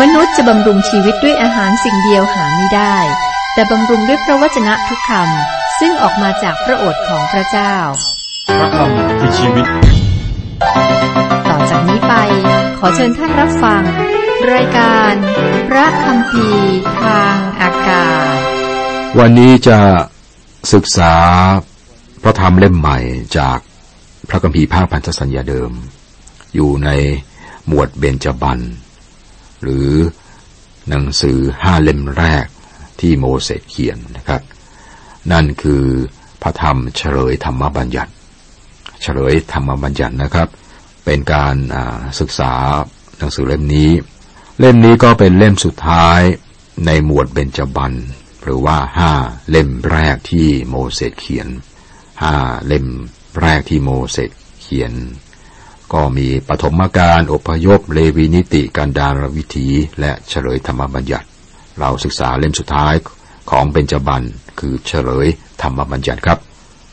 มนุษย์จะบำรุงชีวิตด้วยอาหารสิ่งเดียวหาไม่ได้ แต่บำรุงด้วยพระวจนะทุกคำซึ่งออกมาจากพระโอษฐ์ของพระเจ้า พระคำคือชีวิต ต่อจากนี้ไป ขอเชิญท่านรับฟัง รายการ พระคำพีร์ทางอากาศ วันนี้จะศึกษาพระธรรมเล่มใหม่จากพระคัมภีร์ภาคพันธสัญญาเดิม อยู่ในหมวดเบญจบัน หรือหนังสือห้าเล่มแรกที่โมเสสเขียนนะครับ นั่นคือพระธรรมเฉลยธรรมบัญญัติ เฉลยธรรมบัญญัตินะครับ เป็นการศึกษาหนังสือเล่มนี้ เล่มนี้ก็เป็นเล่มสุดท้ายในหมวดเบญจบันหรือว่าห้าเล่มแรกที่โมเสสเขียนห้าเล่มแรกที่โมเสสเขียน ก็มีปฐมกาลอพยพเลวีนิติการดารวิถีและเฉลยธรรมบัญญัติ เราศึกษาเล่มสุดท้ายของเบญจบันคือเฉลยธรรมบัญญัติครับ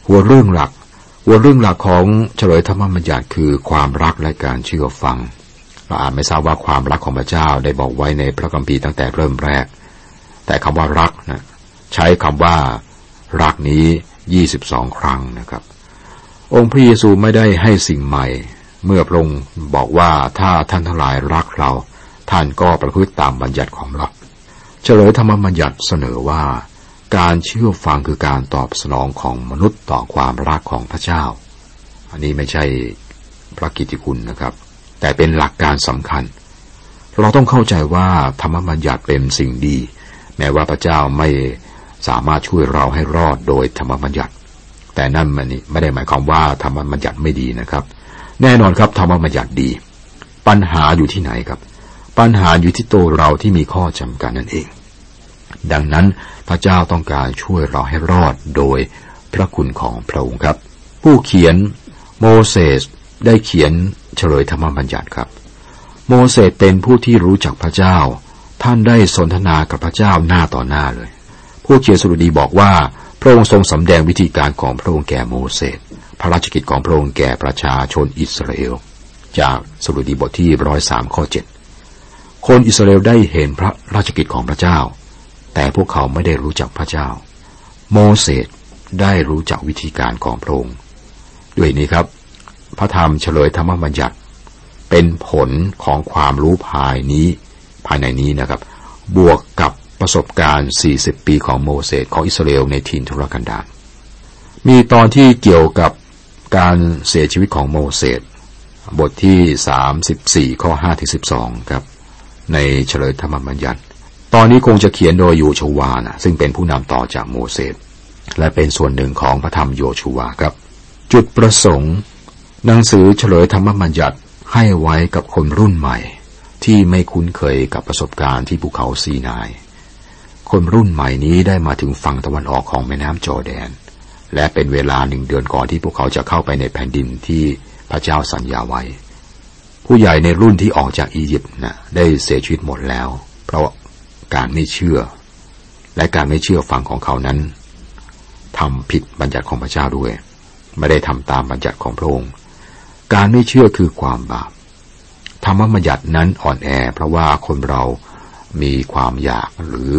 หัวเรื่องหลัก หัวเรื่องหลักของเฉลยธรรมบัญญัติคือความรักและการเชื่อฟัง เราอาจไม่ทราบว่าความรักของพระเจ้าได้บอกไว้ในพระคัมภีร์ตั้งแต่เริ่มแรก แต่คำว่ารักนะใช้คำว่ารักนี้ยี่สิบสองครั้งนะครับ องค์พระเยซูไม่ได้ให้สิ่งใหม่ เมื่อพระองค์บอกว่าถ้าท่านทั้งหลายรักเรา ท่านก็ประพฤติตามบัญญัติของเรา เฉลยธรรมบัญญัติเสนอว่า การเชื่อฟังคือการตอบสนองของมนุษย์ต่อความรักของพระเจ้า อันนี้ไม่ใช่พระกิติคุณนะครับ แต่เป็นหลักการสำคัญ เราต้องเข้าใจว่าธรรมบัญญัติเป็นสิ่งดี แม้ว่าพระเจ้าไม่สามารถช่วยเราให้รอดโดยธรรมบัญญัติ แต่นั่นมันไม่ได้หมายความว่าธรรมบัญญัติไม่ดีนะครับ แน่นอนครับธรรมบัญญัติดี ปัญหาอยู่ที่ไหนครับ ปัญหาอยู่ที่ตัวเราที่มีข้อจำกัดนั่นเอง ดังนั้นพระเจ้าต้องการช่วยเราให้รอดโดยพระคุณของพระองค์ครับ ผู้เขียนโมเสสได้เขียนเฉลยธรรมบัญญัติครับ โมเสสเป็นผู้ที่รู้จักพระเจ้า ท่านได้สนทนากับพระเจ้าหน้าต่อหน้าเลย ผู้เขียนสุรดีบอกว่า พระองค์ทรงสำแดงวิธีการของพระองค์แก่โมเสส พระราชกิจของพระองค์แก่ประชาชนอิสราเอล จากสรุดีบทที่ร้อยสามข้อเจ็ดคนอิสราเอลได้เห็นพระราชกิจของพระเจ้า แต่พวกเขาไม่ได้รู้จักพระเจ้า โมเสสได้รู้จักวิธีการของพระองค์ ด้วยนี้ครับ พระธรรมเฉลยธรรมบัญญัติ เป็นผลของความรู้ภายนี้ภายในนี้นะครับ บวกกับประสบการณ์ 40 ปีของโมเสสของอิสราเอลในทินทุรกันดารมีตอนที่เกี่ยวกับ การเสียชีวิตของโมเสสบทที่ 34 ข้อ5ถึง12 ครับ ในเฉลยธรรมบัญญัติ ตอนนี้คงจะเขียนโดยโยชวานะซึ่งเป็นผู้นำต่อจากโมเสสและเป็นส่วนหนึ่งของพระธรรมโยชูวาครับ จุดประสงค์ หนังสือเฉลยธรรมบัญญัติให้ไว้กับคนรุ่นใหม่ ที่ไม่คุ้นเคยกับประสบการณ์ที่ภูเขาซีนาย คนรุ่นใหม่นี้ได้มาถึงฝั่งตะวันออกของแม่น้ำจอแดน และเป็นเวลาหนึ่งเดือนก่อนที่พวกเขาจะเข้าไปในแผ่นดินที่พระเจ้าสัญญาไว้ ผู้ใหญ่ในรุ่นที่ออกจากอียิปต์นะได้เสียชีวิตหมดแล้ว เพราะการไม่เชื่อ และการไม่เชื่อฟังของเขานั้นทำผิดบัญญัติของพระเจ้าด้วย ไม่ได้ทำตามบัญญัติของพระองค์การไม่เชื่อคือความบาปธรรมบัญญัตินั้นอ่อนแอ เพราะว่าคนเรามีความอยากหรือ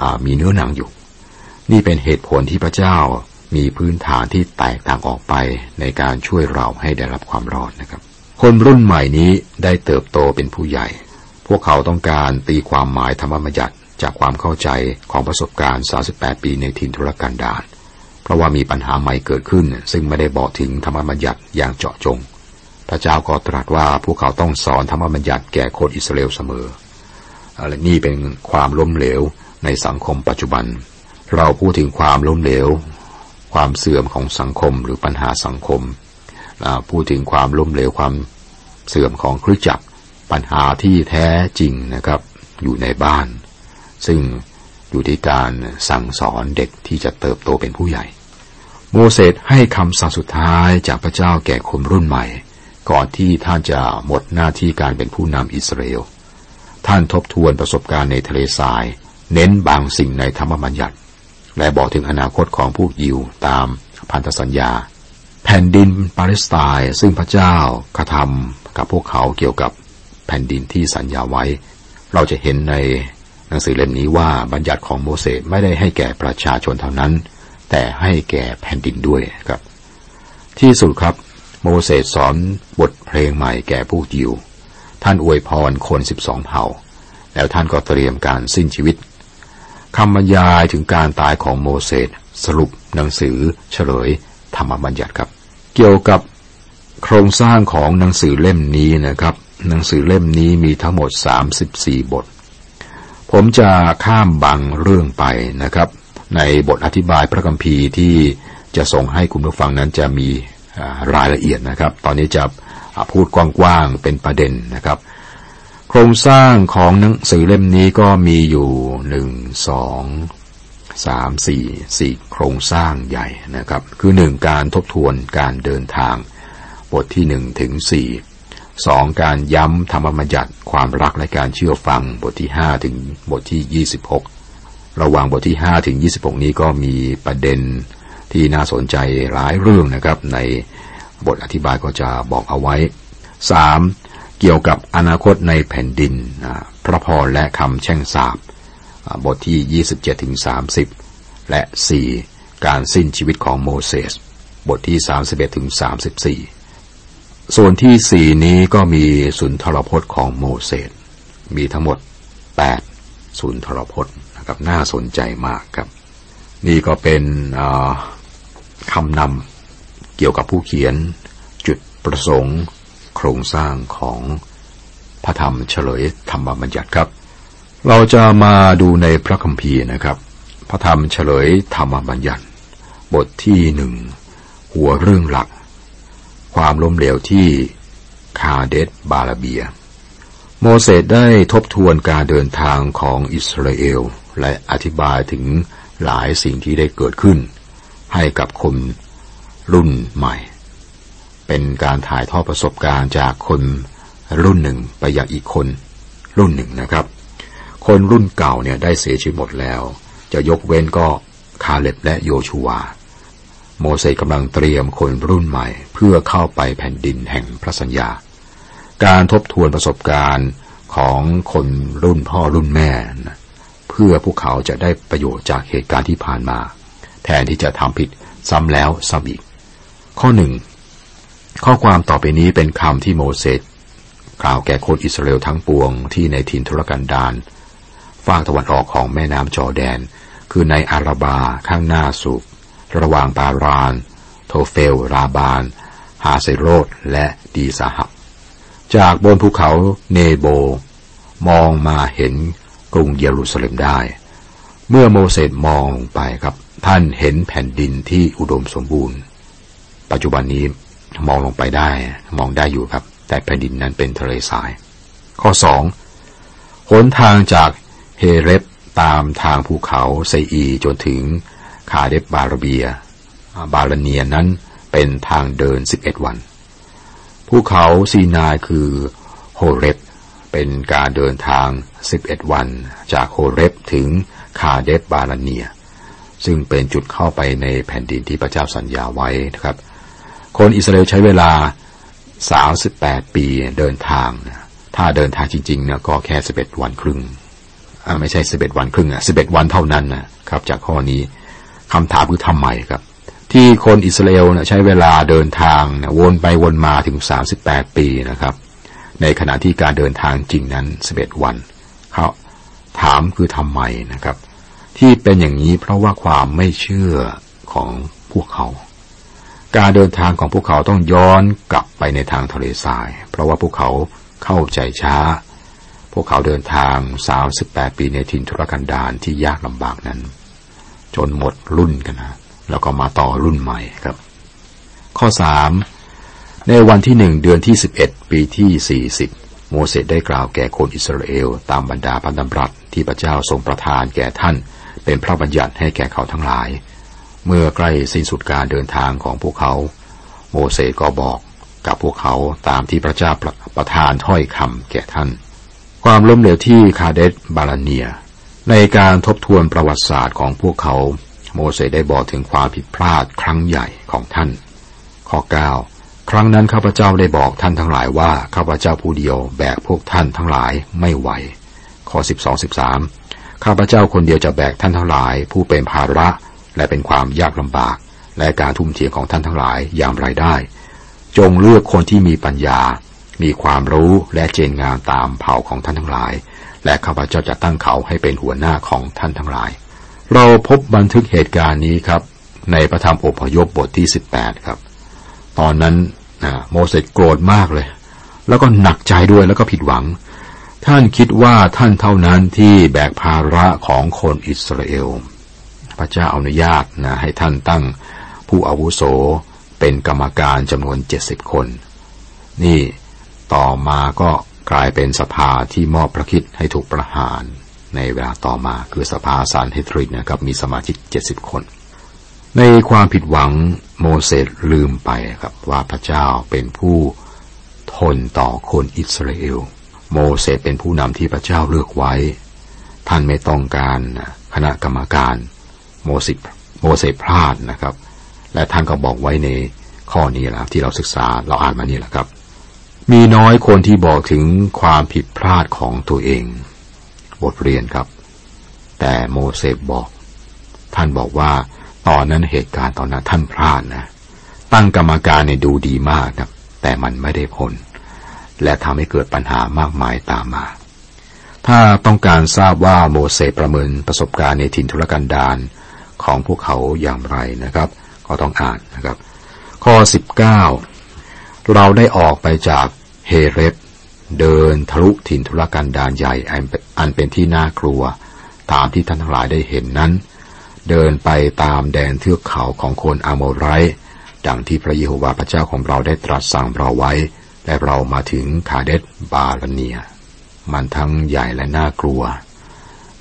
อมีเนื้อหนังอยู่ นี่เป็นเหตุผลที่พระเจ้า มีพื้นฐานที่แตกต่างออกไปในการช่วยเราให้ได้รับความรอดนะครับ คนรุ่นใหม่นี้ได้เติบโตเป็นผู้ใหญ่ พวกเขาต้องการตีความหมายธรรมบัญญัติจากความเข้าใจของประสบการณ์ 38 ปีในทินทุรกันดารเพราะว่ามีปัญหาใหม่เกิดขึ้น ซึ่งไม่ได้บอกถึงธรรมบัญญัติอย่างเจาะจง พระเจ้าก็ตรัสว่าพวกเขาต้องสอนธรรมบัญญัติแก่คนอิสราเอลเสมออะไรนี่เป็นความล้มเหลวในสังคมปัจจุบัน เราพูดถึงความล้มเหลว ความเสื่อมของสังคมหรือปัญหาสังคม พูดถึงความล้มเหลวความเสื่อมของคริสตจักรปัญหาที่แท้จริงนะครับอยู่ในบ้าน ซึ่งอยู่ที่การสั่งสอนเด็กที่จะเติบโตเป็นผู้ใหญ่ โมเสสให้คำสั่งสุดท้ายจากพระเจ้าแก่คนรุ่นใหม่ ก่อนที่ท่านจะหมดหน้าที่การเป็นผู้นำอิสราเอลท่านทบทวนประสบการณ์ในทะเลทราย เน้นบางสิ่งในธรรมบัญญัติ และบอกถึงอนาคตของผู้ยิวตามพันธสัญญา แผ่นดินปาเลสไตน์ซึ่งพระเจ้ากระทำกับพวกเขาเกี่ยวกับแผ่นดินที่สัญญาไว้ เราจะเห็นในหนังสือเล่มนี้ว่าบัญญัติของโมเสสไม่ได้ให้แก่ประชาชนเท่านั้น แต่ให้แก่แผ่นดินด้วยครับ ที่สุดครับ โมเสสสอนบทเพลงใหม่แก่ผู้ยิว ท่านอวยพรคนสิบสองเผ่า แล้วท่านก็เตรียมการสิ้นชีวิต คำบรรยายถึงการตายของโมเสสสรุปหนังสือเฉลยธรรมบัญญัติครับ เกี่ยวกับโครงสร้างของหนังสือเล่มนี้นะครับ หนังสือเล่มนี้มีทั้งหมด 34 บท ผมจะข้ามบางเรื่องไปนะครับ ในบทอธิบายพระคัมภีร์ที่จะส่งให้คุณผู้ฟังนั้นจะมีรายละเอียดนะครับ ตอนนี้จะพูดกว้างๆเป็นประเด็นนะครับ โครงสร้างของหนังสือเล่มนี้ก็มีอยู่หนึ่งสองสามสี่สี่โครงสร้างใหญ่นะครับ คือหนึ่งการทบทวนการเดินทาง บทที่หนึ่งถึงสี่สองการย้ำธรรมบัญญัติความรักและการเชื่อฟังบทที่ห้าถึงบทที่ยี่สิบหกระหว่างบทที่ห้าถึงยี่สิบหกนี้ก็มีประเด็นที่น่าสนใจหลายเรื่องนะครับ ในบทอธิบายก็จะบอกเอาไว้สาม เกี่ยวกับอนาคตในแผ่นดิน พระพรและคำแช่งสาบบทที่ 27ถึง30 และ 4 การสิ้นชีวิตของโมเสส บทที่ 31ถึง34 ส่วนที่ 4 นี้ก็มีสุนทรพจน์ของโมเสส มีทั้งหมด 8 สุนทรพจน์นะครับน่าสนใจมากครับ นี่ก็เป็นคำนำเกี่ยวกับผู้เขียนจุดประสงค์ โครงสร้างของพระธรรมเฉลยธรรมบัญญัติครับ เราจะมาดูในพระคัมภีร์นะครับ พระธรรมเฉลยธรรมบัญญัติ บทที่หนึ่งหัวเรื่องหลัก ความล้มเหลวที่คาเดสบาลาเบีย โมเสสได้ทบทวนการเดินทางของอิสราเอล และอธิบายถึงหลายสิ่งที่ได้เกิดขึ้น ให้กับคนรุ่นใหม่ เป็นการถ่ายทอดประสบการณ์จากคนรุ่นหนึ่งไปยังอีกคนรุ่นหนึ่งนะครับ คนรุ่นเก่าเนี่ยได้เสียชีวิตหมดแล้ว จะยกเว้นก็คาเล็บและโยชูวา โมเสสกำลังเตรียมคนรุ่นใหม่ เพื่อเข้าไปแผ่นดินแห่งพระสัญญา การทบทวนประสบการณ์ของคนรุ่นพ่อรุ่นแม่นะเพื่อพวกเขาจะได้ประโยชน์จากเหตุการณ์ที่ผ่านมา แทนที่จะทำผิดซ้ำแล้วซ้ำอีก ข้อหนึ่ง ข้อความต่อไปนี้เป็นคำที่โมเสสกล่าวแก่คนอิสราเอลทั้งปวงที่ในถิ่นทุรกันดารฝากตะวันออกของแม่น้ำจอแดน คือในอาราบาข้างหน้าสุกระหว่างปาราน โทเฟล ราบาน ฮาเซโรดและดีสหับจากบนภูเขาเนโบ มองมาเห็นกรุงเยรูซาเล็มได้ เมื่อโมเสสมองไปครับ ท่านเห็นแผ่นดินที่อุดมสมบูรณ์ ปัจจุบันนี้ มองลงไปได้ มองได้อยู่ครับ แต่แผ่นดินนั้นเป็นทะเลทราย ข้อสองหนทางจากเฮเรบตามทางภูเขาไซอีจนถึงคาเดบบาราเบีย บาลาเนียนั้นเป็นทางเดินสิบเอ็ดวัน ภูเขาซีนายคือโฮเรบเป็นการเดินทางสิบเอ็ดวัน จากโฮเรบถึงคาเดบบาลาเนีย ซึ่งเป็นจุดเข้าไปในแผ่นดินที่พระเจ้าสัญญาไว้นะครับ คนอิสราเอลใช้เวลาสาสิบแปดปีเดินทางถ้าเดินทางจริงๆเนี่ยก็แค่สิบเอ็ดวันครึ่งไม่ใช่สิบเอ็ดวันครึ่งอะสิบเอ็ดวันเท่านั้นนะครับ จากข้อนี้คำถามคือทำไมครับ ที่คนอิสราเอลใช้เวลาเดินทางวนไปวนมาถึงสามสิบแปดปีนะครับ ในขณะที่การเดินทางจริงนั้นสิบเอ็ดวันเขาถามคือทำไมนะครับ ที่เป็นอย่างนี้เพราะว่าความไม่เชื่อของพวกเขา การเดินทางของพวกเขาต้องย้อนกลับไปในทางทะเลทราย เพราะว่าพวกเขาเข้าใจช้า พวกเขาเดินทางสาวสิบแปดปีในถิ่นทุรกันดารที่ยากลำบากนั้น จนหมดรุ่นกันนะแล้วก็มาต่อรุ่นใหม่ครับ ข้อสามในวันที่หนึ่งเดือนที่สิบเอ็ดปีที่สี่สิบโมเสสได้กล่าวแก่คนอิสราเอล ตามบรรดาพันธบัตรที่พระเจ้าทรงประทานแก่ท่าน เป็นพระบัญญัติให้แก่เขาทั้งหลาย เมื่อใกล้สิ้นสุดการเดินทางของพวกเขา โมเสสก็บอกกับพวกเขาตามที่พระเจ้าประทานถ้อยคำแก่ท่าน ความล้มเหลวที่คาเดสบาลเนีย ในการทบทวนประวัติศาสตร์ของพวกเขา โมเสสได้บอกถึงความผิดพลาดครั้งใหญ่ของท่าน ข้อ 9 ครั้งนั้นข้าพเจ้าได้บอกท่านทั้งหลายว่าข้าพเจ้าผู้เดียวแบกพวกท่านทั้งหลายไม่ไหว ข้อ 12 13ข้าพเจ้าคนเดียวจะแบกท่านทั้งหลาย ผู้เป็นภาระ และเป็นความยากลำบาก และการทุ่มเทของท่านทั้งหลายอย่างไรได้ จงเลือกคนที่มีปัญญา มีความรู้และเจนงานตามเผ่าของท่านทั้งหลาย และข้าพเจ้าจะตั้งเขาให้เป็นหัวหน้าของท่านทั้งหลาย เราพบบันทึกเหตุการณ์นี้ครับ ในพระธรรมอพยพบทที่ 18 ครับ ตอนนั้นโมเสสโกรธมากเลย แล้วก็หนักใจด้วยแล้วก็ผิดหวังท่านคิดว่าท่านเท่านั้นที่แบกภาระของคนอิสราเอล พระเจ้าอนุญาตนะให้ท่านตั้งผู้อาวุโสเป็นกรรมการจำนวนเจ็ดสิบคน นี่ต่อมาก็กลายเป็นสภาที่มอบพระคิดให้ถูกประหาร ในเวลาต่อมาคือสภาสารเฮทริกนะครับมีสมาชิกเจ็ดสิบคน ในความผิดหวังโมเสสลืมไปครับว่าพระเจ้าเป็นผู้ทนต่อคนอิสราเอล โมเสสเป็นผู้นำที่พระเจ้าเลือกไว้ ท่านไม่ต้องการคณะกรรมการ โมเสสโมเสสพลาดนะครับ และท่านก็บอกไว้ในข้อนี้แหละที่เราศึกษาเราอ่านมานี่แหละครับ มีน้อยคนที่บอกถึงความผิดพลาดของตัวเอง บทเรียนครับ แต่โมเสสบอก ท่านบอกว่าตอนนั้นเหตุการณ์ตอนนั้นท่านพลาดนะ ตั้งกรรมการในดูดีมากนะแต่มันไม่ได้ผล และทำให้เกิดปัญหามากมายตามมา ถ้าต้องการทราบว่าโมเสสประเมินประสบการณ์ในถิ่นทุรกันดาร ของพวกเขาอย่างไรนะครับ ก็ต้องอ่านนะครับ ข้อ 19 เราได้ออกไปจากเฮเรสเดินทะลุถิ่นทุรกันดารใหญ่อันเป็นที่น่ากลัว ตามที่ท่านทั้งหลายได้เห็นนั้น เดินไปตามแดนเทือกเขาของคนอาโมไรดังที่พระเยโฮวาห์พระเจ้าของเราได้ตรัสสั่งเราไว้ และเรามาถึงคาเดสบาลเนีย มันทั้งใหญ่และน่ากลัว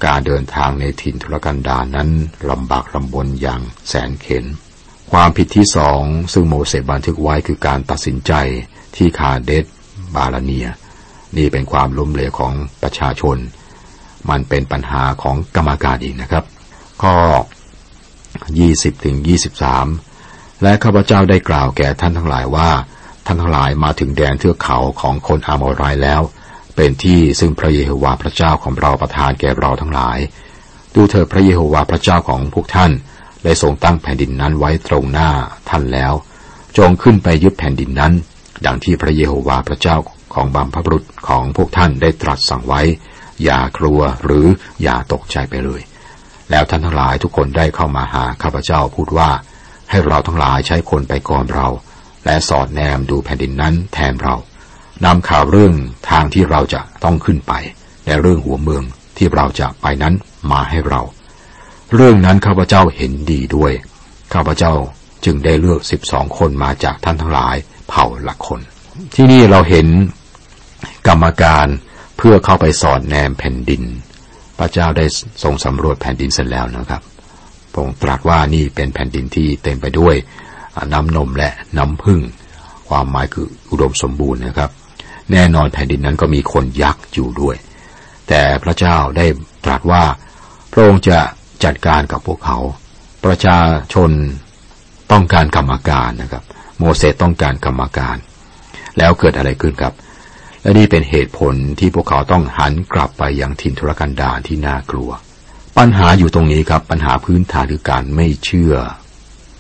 การเดินทางในถิ่นทุรกันดารนั้นลำบากลำบนอย่างแสนเข็น ความผิดที่สองซึ่งโมเสสบันทึกไว้คือการตัดสินใจที่คาเดสบาลเนีย นี่เป็นความล้มเหลวของประชาชน มันเป็นปัญหาของกรรมการอีกนะครับ ข้อ 20ถึง23 และข้าพเจ้าได้กล่าวแก่ท่านทั้งหลายว่า ท่านทั้งหลายมาถึงแดนเทือกเขาของคนอามอรายแล้ว เป็นที่ซึ่งพระเยโฮวาห์พระเจ้าของเราประทานแก่เราทั้งหลาย ดูเถิดพระเยโฮวาห์พระเจ้าของพวกท่านได้ทรงตั้งแผ่นดินนั้นไว้ตรงหน้าท่านแล้ว จงขึ้นไปยึดแผ่นดินนั้น ดังที่พระเยโฮวาห์พระเจ้าของบัมพบุรุษของพวกท่านได้ตรัสสั่งไว้ อย่ากลัวหรืออย่าตกใจไปเลย แล้วท่านทั้งหลายทุกคนได้เข้ามาหาข้าพเจ้าพูดว่า ให้เราทั้งหลายใช้คนไปก่อนเรา และสอดแนมดูแผ่นดินนั้นแทนเรา นำข่าวเรื่องทางที่เราจะต้องขึ้นไป และเรื่องหัวเมืองที่เราจะไปนั้นมาให้เรา เรื่องนั้นข้าพเจ้าเห็นดีด้วย ข้าพเจ้าจึงได้เลือกสิบสองคนมาจากท่านทั้งหลายเผ่าละคน ที่นี่เราเห็นกรรมการเพื่อเข้าไปสอดแนมแผ่นดิน พระเจ้าได้ทรงสำรวจแผ่นดินเสร็จแล้วนะครับพระองค์ตรัสว่านี่เป็นแผ่นดินที่เต็มไปด้วยน้ำนมและน้ำพึ่ง ความหมายคืออุดมสมบูรณ์นะครับ แน่นอนแผ่นดินนั้นก็มีคนยักษ์อยู่ด้วย แต่พระเจ้าได้ตรัสว่า พระองค์จะจัดการกับพวกเขา ประชาชนต้องการกรรมการนะครับ โมเสสต้องการกรรมการ แล้วเกิดอะไรขึ้นครับ และนี่เป็นเหตุผลที่พวกเขาต้องหันกลับไปยังถิ่นทุรกันดารที่น่ากลัว ปัญหาอยู่ตรงนี้ครับ ปัญหาพื้นฐานคือการไม่เชื่อ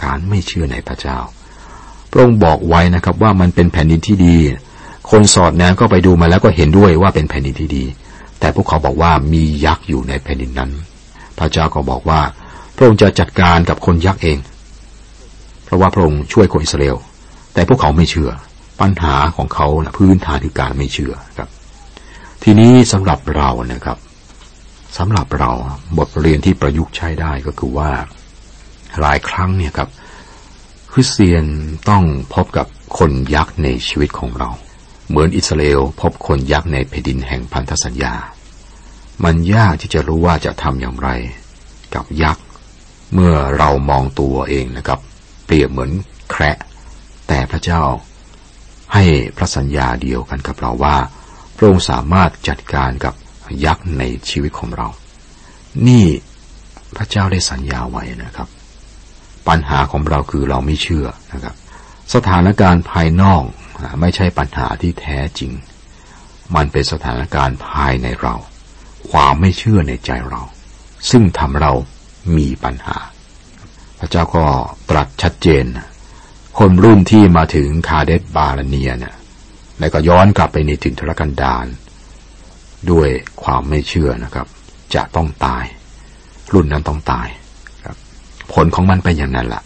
การไม่เชื่อในพระเจ้า พระองค์บอกไว้นะครับว่ามันเป็นแผ่นดินที่ดี คนสอดแนมก็ไปดูมาแล้วก็เห็นด้วยว่าเป็นแผ่นดินที่ดี แต่พวกเขาบอกว่ามียักษ์อยู่ในแผ่นดินนั้น พระเจ้าก็บอกว่า พระองค์จะจัดการกับคนยักษ์เอง เพราะว่าพระองค์ช่วยคนอิสราเอล แต่พวกเขาไม่เชื่อ ปัญหาของเขานะพื้นฐานคือการไม่เชื่อครับ ทีนี้สำหรับเรานะครับสำหรับเราบทเรียนที่ประยุกต์ใช้ได้ก็คือว่า หลายครั้งเนี่ยครับคริสเตียนต้องพบกับคนยักษ์ในชีวิตของเรา เหมือนอิสราเอลพบคนยักษ์ในแผ่นดินแห่งพันธสัญญา มันยากที่จะรู้ว่าจะทำอย่างไร กับยักษ์ เมื่อเรามองตัวเองนะครับ เปรียบเหมือนแคระแต่พระเจ้าให้พระสัญญาเดียวกันกับเราว่า พระองค์สามารถจัดการกับยักษ์ในชีวิตของเรา นี่พระเจ้าได้สัญญาไว้นะครับ ปัญหาของเราคือเราไม่เชื่อนะครับ สถานการณ์ภายนอก ไม่ใช่ปัญหาที่แท้จริง มันเป็นสถานการณ์ภายในเรา ความไม่เชื่อในใจเรา ซึ่งทำเรามีปัญหา พระเจ้าก็ตรัสชัดเจน คนรุ่นที่มาถึงคาเดสบาลเนียเนี่ยแล้วก็ย้อนกลับไปในถิ่นทุรกันดารด้วยความไม่เชื่อนะครับ จะต้องตาย รุ่นนั้นต้องตายครับ ผลของมันเป็นอย่างนั้นละ่ะ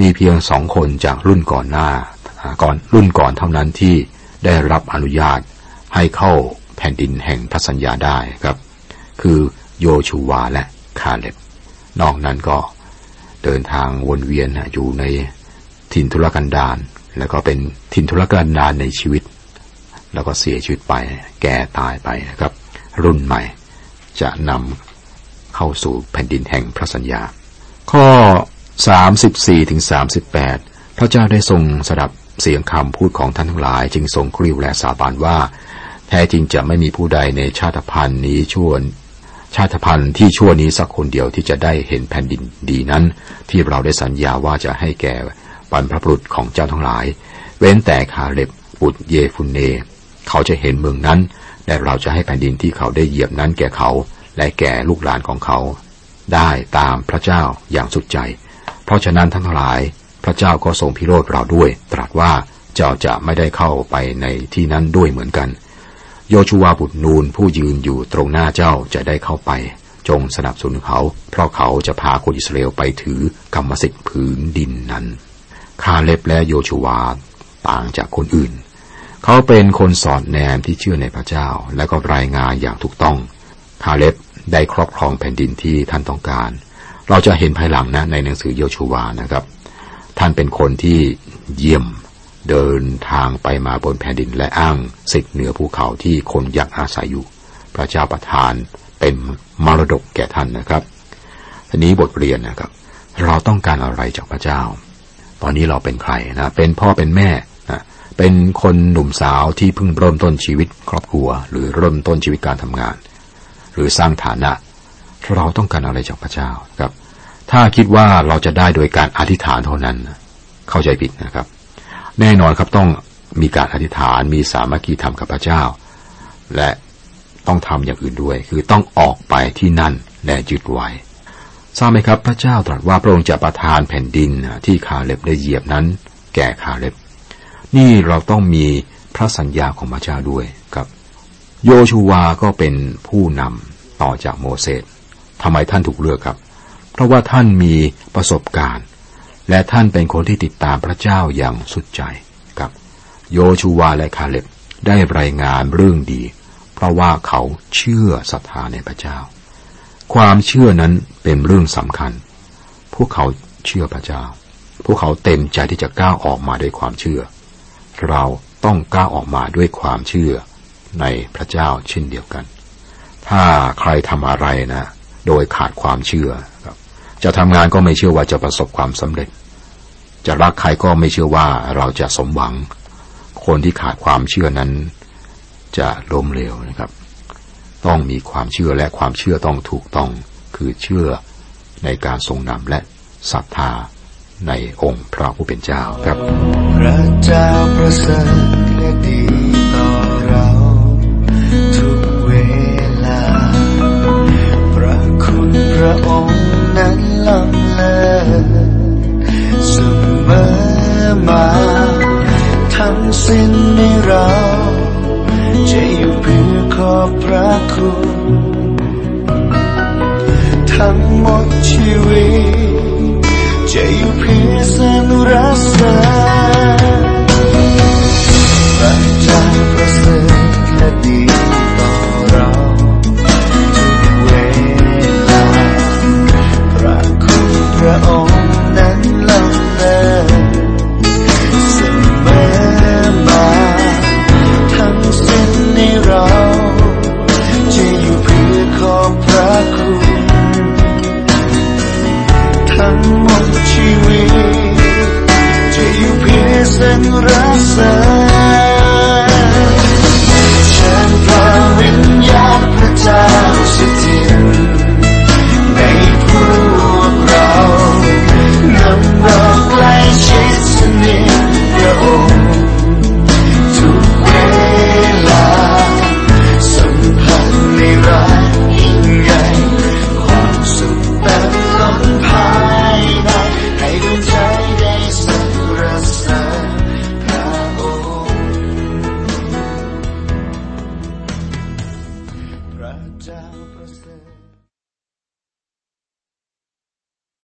มีเพียงสองคนจากรุ่นก่อนหน้า ก่อนรุ่นก่อนเท่านั้นที่ได้รับอนุญาตให้เข้าแผ่นดินแห่งพระสัญญาได้ครับ คือโยชูวาและคาเล็บ นอกนั้นก็เดินทางวนเวียนอยู่ในถิ่นทุรกันดารแล้วก็เป็นถิ่นทุรกันดารในชีวิต แล้วก็เสียชีวิตไปแก่ตายไปนะครับ รุ่นใหม่จะนำเข้าสู่แผ่นดินแห่งพระสัญญา ข้อ 34ถึง38 พระเจ้าได้ทรงสดับ เสียงคำพูดของท่านทั้งหลาย จึงทรงกริ้วและสาบานว่า แท้จริงจะไม่มีผู้ใดในชาติพันธุ์นี้ชั่วชาติพันธุ์ที่ชั่วนี้สักคนเดียวที่จะได้เห็นแผ่นดินดีนั้น ที่เราได้สัญญาว่าจะให้แก่บรรพบุรุษของเจ้าทั้งหลาย เว้นแต่คาเล็บบุตรเยฟุนเน เขาจะเห็นเมืองนั้นและเราจะให้แผ่นดินที่เขาได้เหยียบนั้นแก่เขา และแก่ลูกหลานของเขา ได้ตามพระเจ้าอย่างสุดใจ เพราะฉะนั้นทั้งหลาย พระเจ้าก็ทรงพิโรธเราด้วย ตรัสว่าเจ้าจะไม่ได้เข้าไปในที่นั้นด้วยเหมือนกัน โยชูวาบุตรนูนผู้ยืนอยู่ตรงหน้าเจ้าจะได้เข้าไป จงสนับสนุนเขา เพราะเขาจะพาคนอิสราเอลไปถือกรรมสิทธิ์ผืนดินนั้นคาเล็บและโยชูวาต่างจากคนอื่น เขาเป็นคนสอดแนมที่เชื่อในพระเจ้า และก็รายงานอย่างถูกต้องคาเล็บได้ครอบครองแผ่นดินที่ท่านต้องการ เราจะเห็นภายหลังนะในหนังสือโยชูวานะครับ ท่านเป็นคนที่เยี่ยมเดินทางไปมาบนแผ่นดินและอ้างสิทธิ์เหนือภูเขาที่คนยักอาศัยอยู่ พระเจ้าประทานเป็นมรดกแก่ท่านนะครับทีนี้บทเรียนนะครับ เราต้องการอะไรจากพระเจ้า ตอนนี้เราเป็นใครนะเป็นพ่อเป็นแม่นะเป็นคนหนุ่มสาวที่เพิ่งเริ่มต้นชีวิตครอบครัว หรือเริ่มต้นชีวิตการทำงาน หรือสร้างฐานะ เราต้องการอะไรจากพระเจ้าครับ ถ้าคิดว่าเราจะได้โดยการอธิษฐานเท่านั้น เข้าใจผิดนะครับ แน่นอนครับต้องมีการอธิษฐานมีสามัคคีธรรมกับพระเจ้า และต้องทำอย่างอื่นด้วย คือต้องออกไปที่นั่นและยึดไว้ทราบไหมครับพระเจ้าตรัสว่าพระองค์จะประทานแผ่นดินที่คาเล็บได้เหยียบนั้น แก่คาเล็บ นี่เราต้องมีพระสัญญาของพระเจ้าด้วยครับ โยชูวาก็เป็นผู้นำต่อจากโมเสสทำไมท่านถูกเลือกครับ เพราะว่าท่านมีประสบการณ์ และท่านเป็นคนที่ติดตามพระเจ้าอย่างสุดใจกับ โยชูวาและคาเล็บได้รายงานเรื่องดี เพราะว่าเขาเชื่อศรัทธาในพระเจ้า ความเชื่อนั้นเป็นเรื่องสำคัญ พวกเขาเชื่อพระเจ้า พวกเขาเต็มใจที่จะก้าวออกมาด้วยความเชื่อ เราต้องก้าวออกมาด้วยความเชื่อในพระเจ้าเช่นเดียวกัน ถ้าใครทำอะไรนะ โดยขาดความเชื่อครับ จะทำงานก็ไม่เชื่อว่าจะประสบความสำเร็จ จะรักใครก็ไม่เชื่อว่าเราจะสมหวัง คนที่ขาดความเชื่อนั้น จะล้มเหลวนะครับ ต้องมีความเชื่อและความเชื่อต้องถูกต้อง คือเชื่อในการทรงนำและศรัทธาในองค์พระผู้เป็นเจ้าครับพระเจ้าประเสริฐและดีต่อเราทุกเวลา พระคุณพระองค์ มา ทั้งสิ้นในเรา จะอยู่เพื่อขอบพระคุณ ทั้งหมดชีวิต จะอยู่เพื่อสนุรักษา